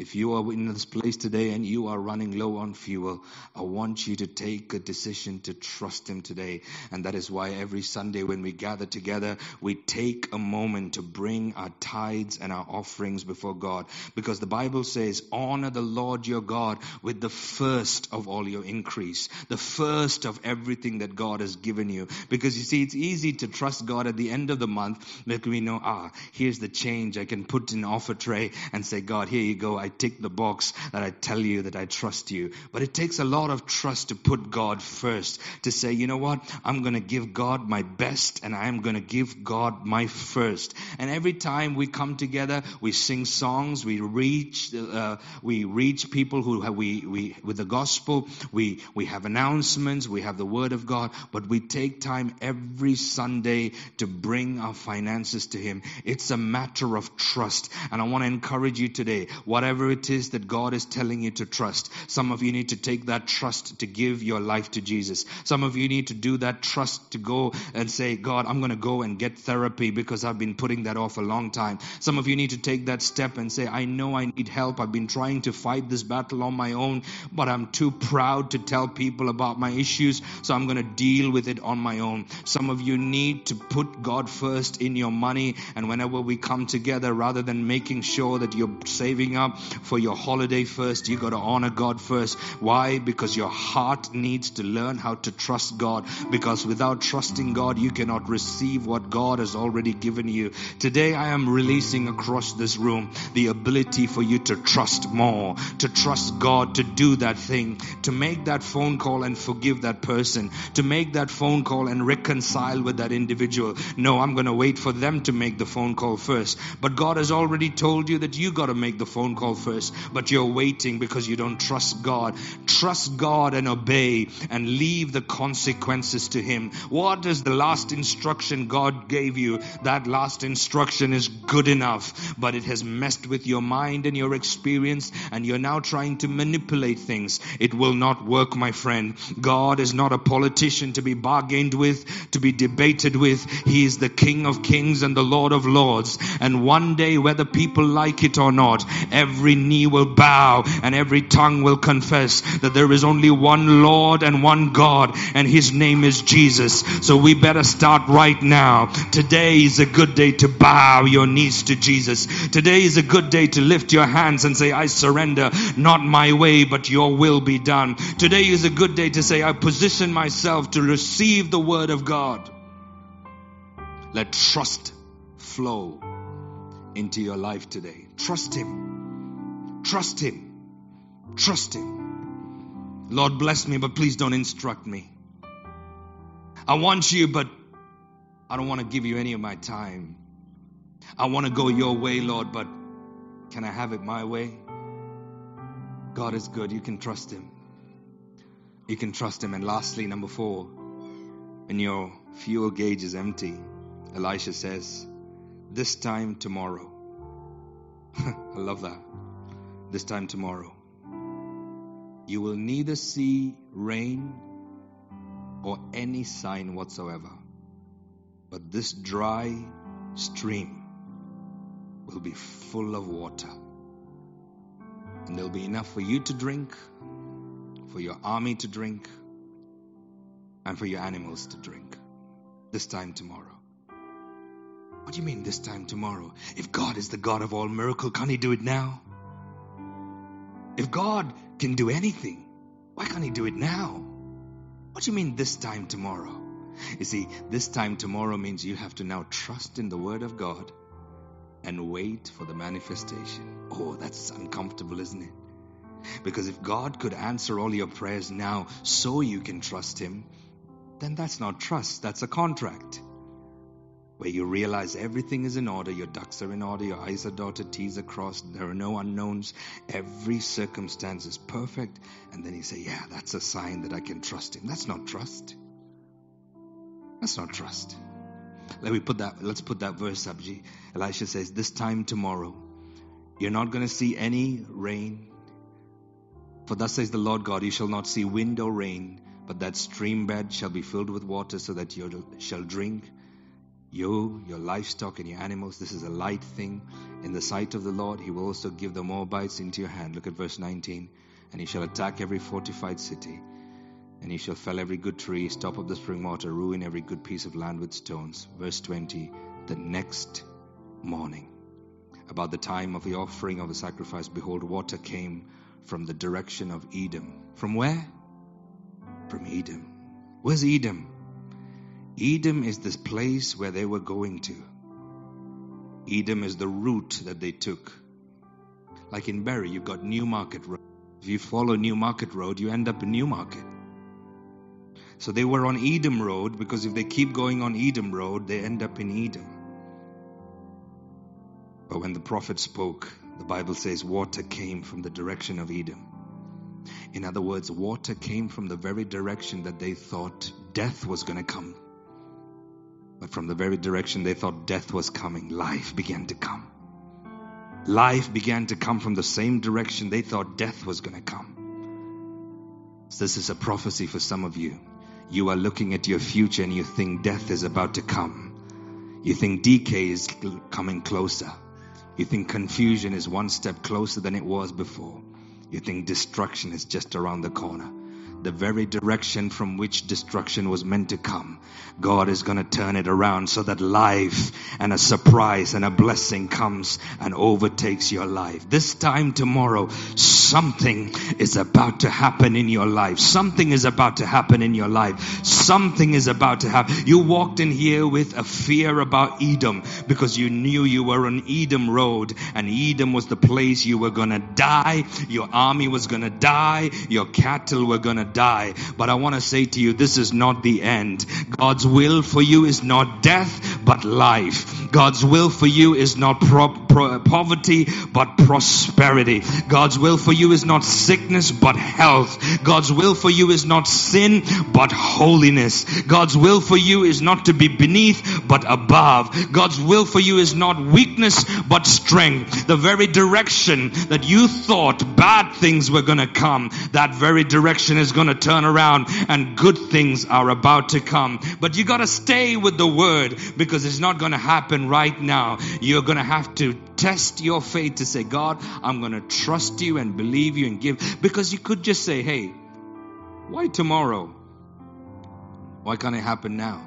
If you are in this place today and you are running low on fuel, I want you to take a decision to trust Him today. And that is why every Sunday when we gather together, we take a moment to bring our tithes and our offerings before God. Because the Bible says, honor the Lord your God with the first of all your increase, the first of everything that God has given you. Because you see, it's easy to trust God at the end of the month that we know, ah, here's the change I can put in offer tray and say, God, here you go. I tick the box that I tell you that I trust you. But it takes a lot of trust to put God first, to say, you know what? I'm going to give God my best and I'm going to give God my first. And every time we come together, we sing songs, we reach, uh, we reach people who have, we, we, with the gospel, we, we have announcements, we have the word of God, but we take time every Sunday to bring our finances to Him. It's a matter of trust. And I want to encourage you today, whatever whatever it is that God is telling you to trust. Some of you need to take that trust to give your life to Jesus. Some of you need to do that trust to go and say, God, I'm going to go and get therapy because I've been putting that off a long time. Some of you need to take that step and say, I know I need help. I've been trying to fight this battle on my own, but I'm too proud to tell people about my issues, so I'm going to deal with it on my own. Some of you need to put God first in your money, and whenever we come together, rather than making sure that you're saving up for your holiday first. You got to honor God first. Why? Because your heart needs to learn how to trust God. Because without trusting God, you cannot receive what God has already given you. Today, I am releasing across this room the ability for you to trust more, to trust God to do that thing, to make that phone call and forgive that person, to make that phone call and reconcile with that individual. No, I'm going to wait for them to make the phone call first. But God has already told you that you got to make the phone call first, but you're waiting because you don't trust God. Trust God and obey and leave the consequences to Him. What is the last instruction God gave you? That last instruction is good enough, but it has messed with your mind and your experience, and you're now trying to manipulate things. It will not work, my friend. God is not a politician to be bargained with, to be debated with. He is the King of kings and the Lord of lords. And one day, whether people like it or not, every every knee will bow and every tongue will confess that there is only one Lord and one God and his name is Jesus. So we better start right now. Today is a good day to bow your knees to Jesus. Today is a good day to lift your hands and say, I surrender, not my way, but your will be done. Today is a good day to say, I position myself to receive the word of God. Let trust flow into your life today. Trust Him. Trust Him. Trust Him. Lord, bless me, but please don't instruct me. I want you, but I don't want to give you any of my time. I want to go your way, Lord, but can I have it my way? God is good. You can trust Him. You can trust Him. And lastly, number four, when your fuel gauge is empty, Elisha says, This time tomorrow. I love that this time tomorrow. You will neither see rain or any sign whatsoever, but this dry stream will be full of water. And there'll be enough for you to drink, for your army to drink, and for your animals to drink this time tomorrow. What do you mean this time tomorrow? If God is the God of all miracle, can't He do it now? If God can do anything, why can't He do it now? What do you mean this time tomorrow? You see, this time tomorrow means you have to now trust in the Word of God and wait for the manifestation. Oh, that's uncomfortable, isn't it? Because if God could answer all your prayers now so you can trust Him, then that's not trust, that's a contract. Where you realize everything is in order, your ducks are in order, your I's are dotted, T's are crossed, there are no unknowns, every circumstance is perfect, and then you say, Yeah, that's a sign that I can trust him. That's not trust. That's not trust. Let me put that let's put that verse up, G. Elisha says, This time tomorrow, you're not gonna see any rain. For thus says the Lord God, you shall not see wind or rain, but that stream bed shall be filled with water so that you shall drink you, your livestock, and your animals. This is a light thing in the sight of the Lord. He will also give the Moabites into your hand. Look at verse 19. And he shall attack every fortified city, and he shall fell every good tree, stop up the spring water, ruin every good piece of land with stones. Verse 20. The next morning, about the time of the offering of the sacrifice, behold, water came from the direction of Edom. From where? From Edom. Where's Edom? Edom is this place where they were going to. Edom is the route that they took. Like in Bury, you've got Newmarket Road. If you follow Newmarket Road, you end up in Newmarket. So they were on Edom Road because if they keep going on Edom Road, they end up in Edom. But when the prophet spoke, the Bible says water came from the direction of Edom. In other words, water came from the very direction that they thought death was going to come. But from the very direction they thought death was coming, life began to come. Life began to come from the same direction they thought death was going to come. So this is a prophecy for some of you. You are looking at your future and you think death is about to come. You think decay is coming closer. You think confusion is one step closer than it was before. You think destruction is just around the corner the very direction from which destruction was meant to come. God is going to turn it around so that life and a surprise and a blessing comes and overtakes your life. This time tomorrow, something is about to happen in your life. Something is about to happen in your life. Something is about to happen. You walked in here with a fear about Edom because you knew you were on Edom Road and Edom was the place you were going to die. Your army was going to die. Your cattle were going to die. But I want to say to you, this is not the end. God's will for you is not death, but life. God's will for you is not pro- pro- poverty, but prosperity. God's will for you is not sickness, but health. God's will for you is not sin, but holiness. God's will for you is not to be beneath, but above. God's will for you is not weakness, but strength. The very direction that you thought bad things were going to come, that very direction is going to turn around and good things are about to come. But you got to stay with the word because it's not going to happen right now. You're going to have to test your faith to say, God, I'm going to trust you and believe you and give. Because you could just say, hey, why tomorrow? Why can't it happen now?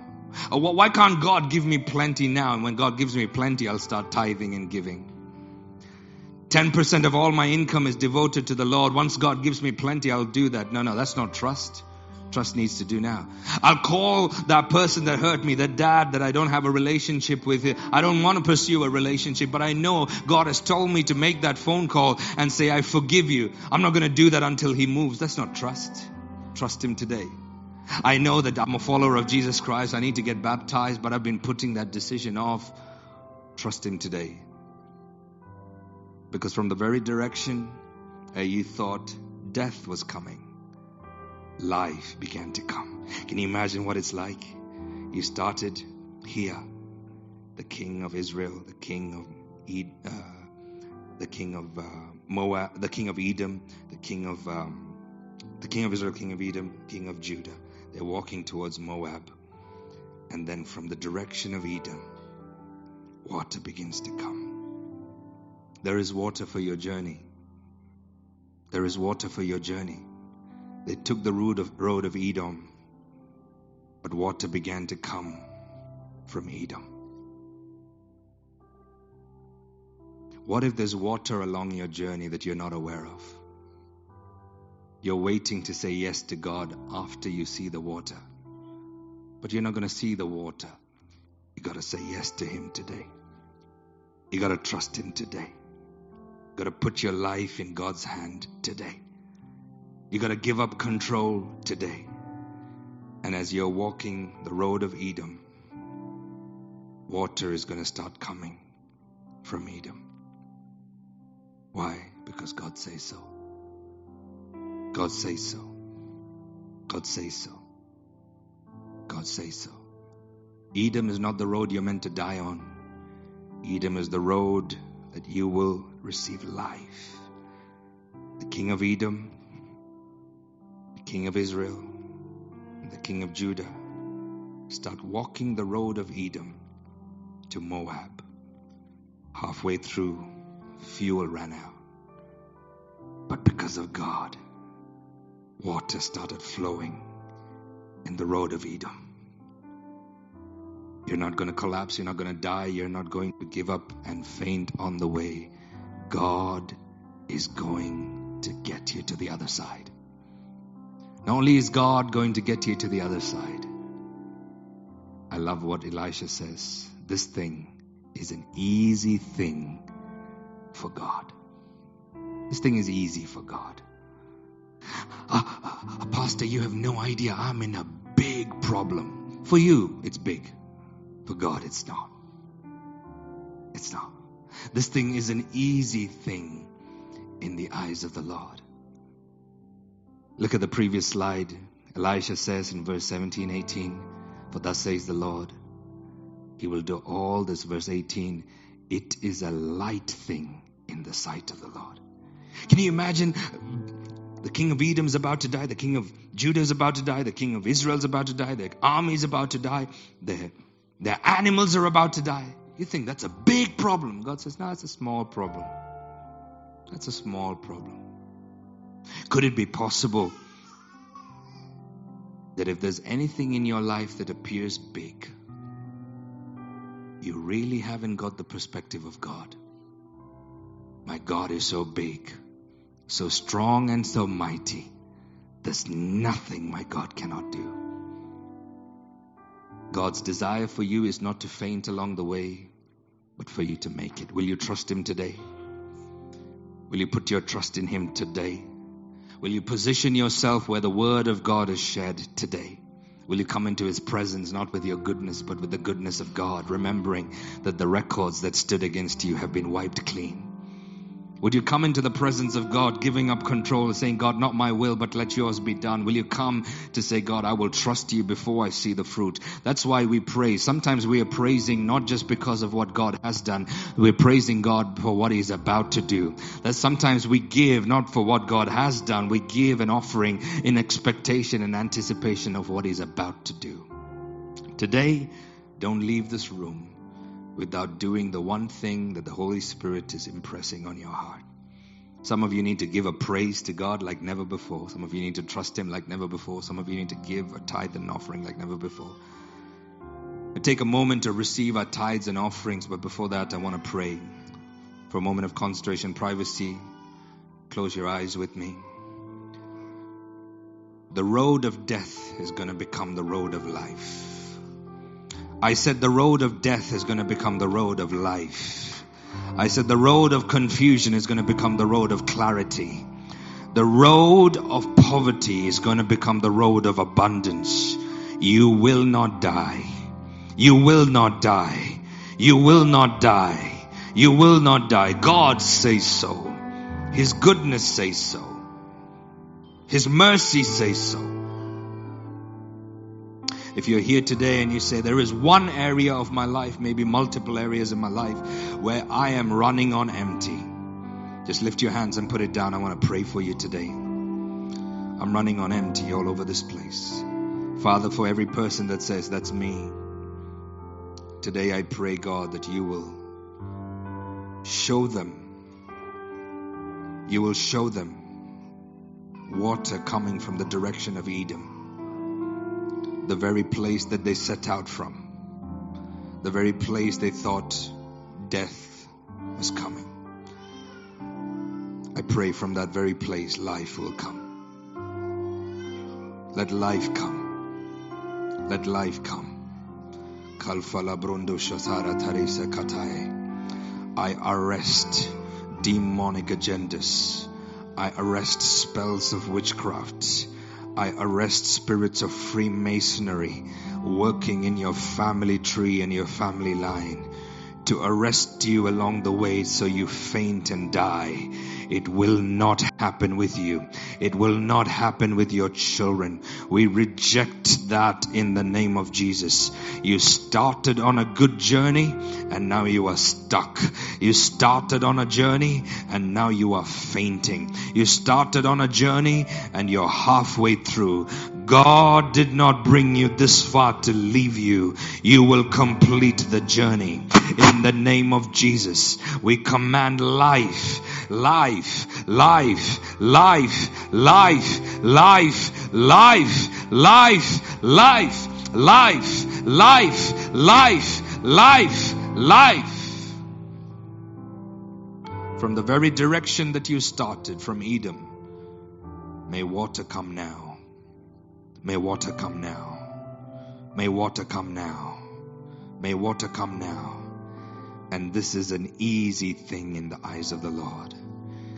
Or why can't God give me plenty now? And when God gives me plenty, I'll start tithing and giving. 10% of all my income is devoted to the Lord. Once God gives me plenty, I'll do that. No, no, that's not trust. Trust needs to do now. I'll call that person that hurt me, that dad that I don't have a relationship with. I don't want to pursue a relationship, but I know God has told me to make that phone call and say, I forgive you. I'm not going to do that until He moves. That's not trust. Trust Him today. I know that I'm a follower of Jesus Christ. I need to get baptized, but I've been putting that decision off. Trust Him today. Because from the very direction where you thought death was coming, life began to come. Can you imagine what it's like? You started here, the king of Israel, the king of Ed, uh, the king of uh, Moab, the king of Edom, the king of um, the king of Israel, king of Edom, king of Judah. They're walking towards Moab, and then from the direction of Edom, water begins to come. There is water for your journey. There is water for your journey. They took the road of, road of Edom, but water began to come from Edom. What if there's water along your journey that you're not aware of? You're waiting to say yes to God after you see the water. But you're not going to see the water. You got to say yes to Him today. You got to trust Him today. Got to put your life in God's hand today. You got to give up control today. And as you're walking the road of Edom, water is going to start coming from Edom. Why? Because God says so. God says so. God says so. God says so. Edom is not the road you're meant to die on. Edom is the road that you will receive life. The king of Edom, the king of Israel, and the king of Judah start walking the road of Edom to Moab. Halfway through, fuel ran out. But because of God, water started flowing in the road of Edom. You're not going to collapse. You're not going to die. You're not going to give up and faint on the way. God is going to get you to the other side. Not only is God going to get you to the other side, I love what Elisha says. This thing is an easy thing for God. This thing is easy for God. Uh, uh, Pastor, you have no idea. I'm in a big problem. For you, it's big. For God, it's not. It's not. This thing is an easy thing in the eyes of the Lord. Look at the previous slide. Elisha says in verse 17, 18, For thus says the Lord, He will do all this. Verse 18, it is a light thing in the sight of the Lord. Can you imagine the king of Edom is about to die, the king of Judah is about to die, the king of Israel is about to die, the army is about to die, the their animals are about to die. You think that's a big problem. God says, no, it's a small problem. That's a small problem. Could it be possible that if there's anything in your life that appears big, you really haven't got the perspective of God? My God is so big, so strong, and so mighty. There's nothing my God cannot do. God's desire for you is not to faint along the way, but for you to make it. Will you trust Him today? Will you put your trust in Him today? Will you position yourself where the Word of God is shared today? Will you come into His presence not with your goodness, but with the goodness of God, remembering that the records that stood against you have been wiped clean? Would you come into the presence of God, giving up control, saying, God, not my will, but let yours be done? Will you come to say, God, I will trust you before I see the fruit? That's why we praise. Sometimes we are praising not just because of what God has done, we're praising God for what He's about to do. That sometimes we give not for what God has done, we give an offering in expectation and anticipation of what He's about to do. Today, don't leave this room without doing the one thing that the Holy Spirit is impressing on your heart. Some of you need to give a praise to God like never before. Some of you need to trust Him like never before. Some of you need to give a tithe and offering like never before. Take a moment to receive our tithes and offerings, but before that, I want to pray for a moment of concentration, privacy. Close your eyes with me. The road of death is going to become the road of life. I said the road of death is going to become the road of life. I said the road of confusion is going to become the road of clarity. The road of poverty is going to become the road of abundance. You will not die. You will not die. You will not die. You will not die. God says so. His goodness says so. His mercy says so. If you're here today and you say, There is one area of my life, maybe multiple areas in my life, where I am running on empty, just lift your hands and put it down. I want to pray for you today. I'm running on empty all over this place. Father, for every person that says, That's me, today I pray, God, that you will show them, you will show them water coming from the direction of Edom the very place that they set out from, the very place they thought death was coming. I pray from that very place life will come. Let life come. Let life come. Kalfala Brundo Shasara Teresa Katae. I arrest demonic agendas. I arrest spells of witchcraft. I arrest spirits of Freemasonry working in your family tree and your family line to arrest you along the way so you faint and die. It will not happen with you. It will not happen with your children. We reject that in the name of Jesus. You started on a good journey and now you are stuck. You started on a journey and now you are fainting. You started on a journey and you're halfway through. God did not bring you this far to leave you. You will complete the journey. In the name of Jesus, we command life, life, life, life, life, life, life, life, life, life, life, life, life, life. From the very direction that you started from Edom, may water come now. May water come now. May water come now. May water come now. And this is an easy thing in the eyes of the Lord.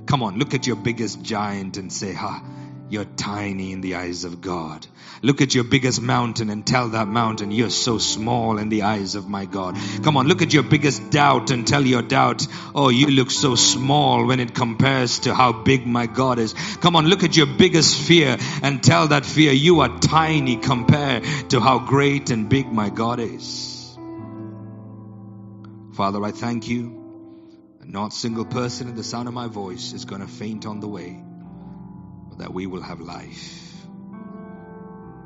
Come on, look at your biggest giant and say, Ha, you're tiny in the eyes of God. Look at your biggest mountain and tell that mountain you're so small in the eyes of my God. Come on, look at your biggest doubt and tell your doubt, oh, you look so small when it compares to how big my God is. Come on, look at your biggest fear and tell that fear you are tiny compared to how great and big my God is. Father, I thank you. Not a single person in the sound of my voice is going to faint on the way that we will have life.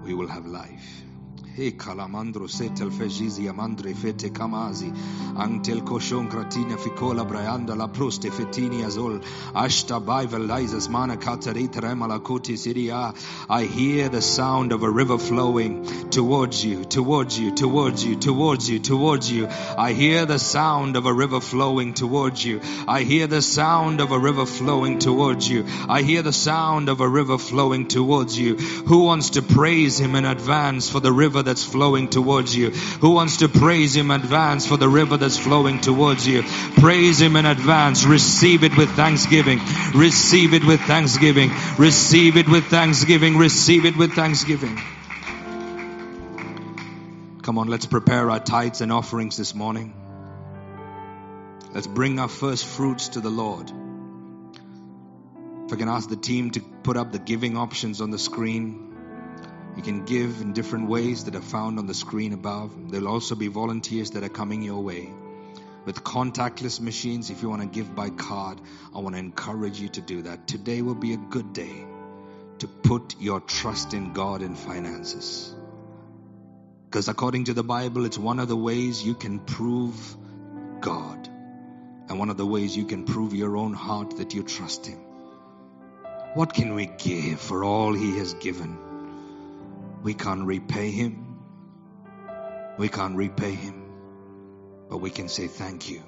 We will have life. Fete kamazi antel koshon gratina ficola brayanda la proste fetini azol ashta mana katarita siria I hear the sound of a river flowing towards you towards you towards you towards you towards you. I hear the sound of a river flowing towards you. I hear the sound of a river flowing towards you. I hear the sound of a river flowing towards you. Who wants to praise him in advance for the river that's flowing towards you? Who wants to praise Him in advance for the river that's flowing towards you? Praise Him in advance. Receive it with thanksgiving. Receive it with thanksgiving. Receive it with thanksgiving. Receive it with thanksgiving. Come on, let's prepare our tithes and offerings this morning. Let's bring our first fruits to the Lord. If I can ask the team to put up the giving options on the screen. You can give in different ways that are found on the screen above. There'll also be volunteers that are coming your way. With contactless machines, if you want to give by card, I want to encourage you to do that. Today will be a good day to put your trust in God in finances. Because according to the Bible, it's one of the ways you can prove God. And one of the ways you can prove your own heart that you trust Him. What can we give for all He has given? We can't repay him. We can't repay him. But we can say thank you.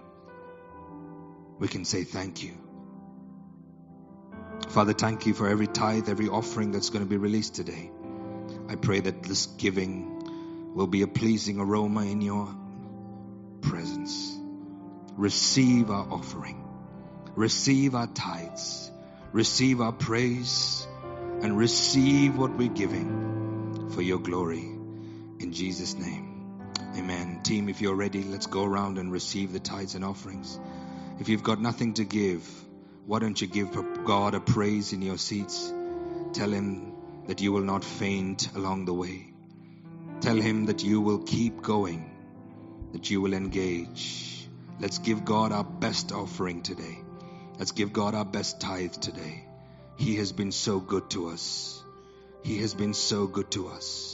We can say thank you. Father, thank you for every tithe, every offering that's going to be released today. I pray that this giving will be a pleasing aroma in your presence. Receive our offering. Receive our tithes. Receive our praise and receive what we're giving for your glory. In Jesus' name. Amen. Team, if you're ready, let's go around and receive the tithes and offerings. If you've got nothing to give, why don't you give God a praise in your seats? Tell Him that you will not faint along the way. Tell Him that you will keep going, that you will engage. Let's give God our best offering today. Let's give God our best tithe today. He has been so good to us. He has been so good to us.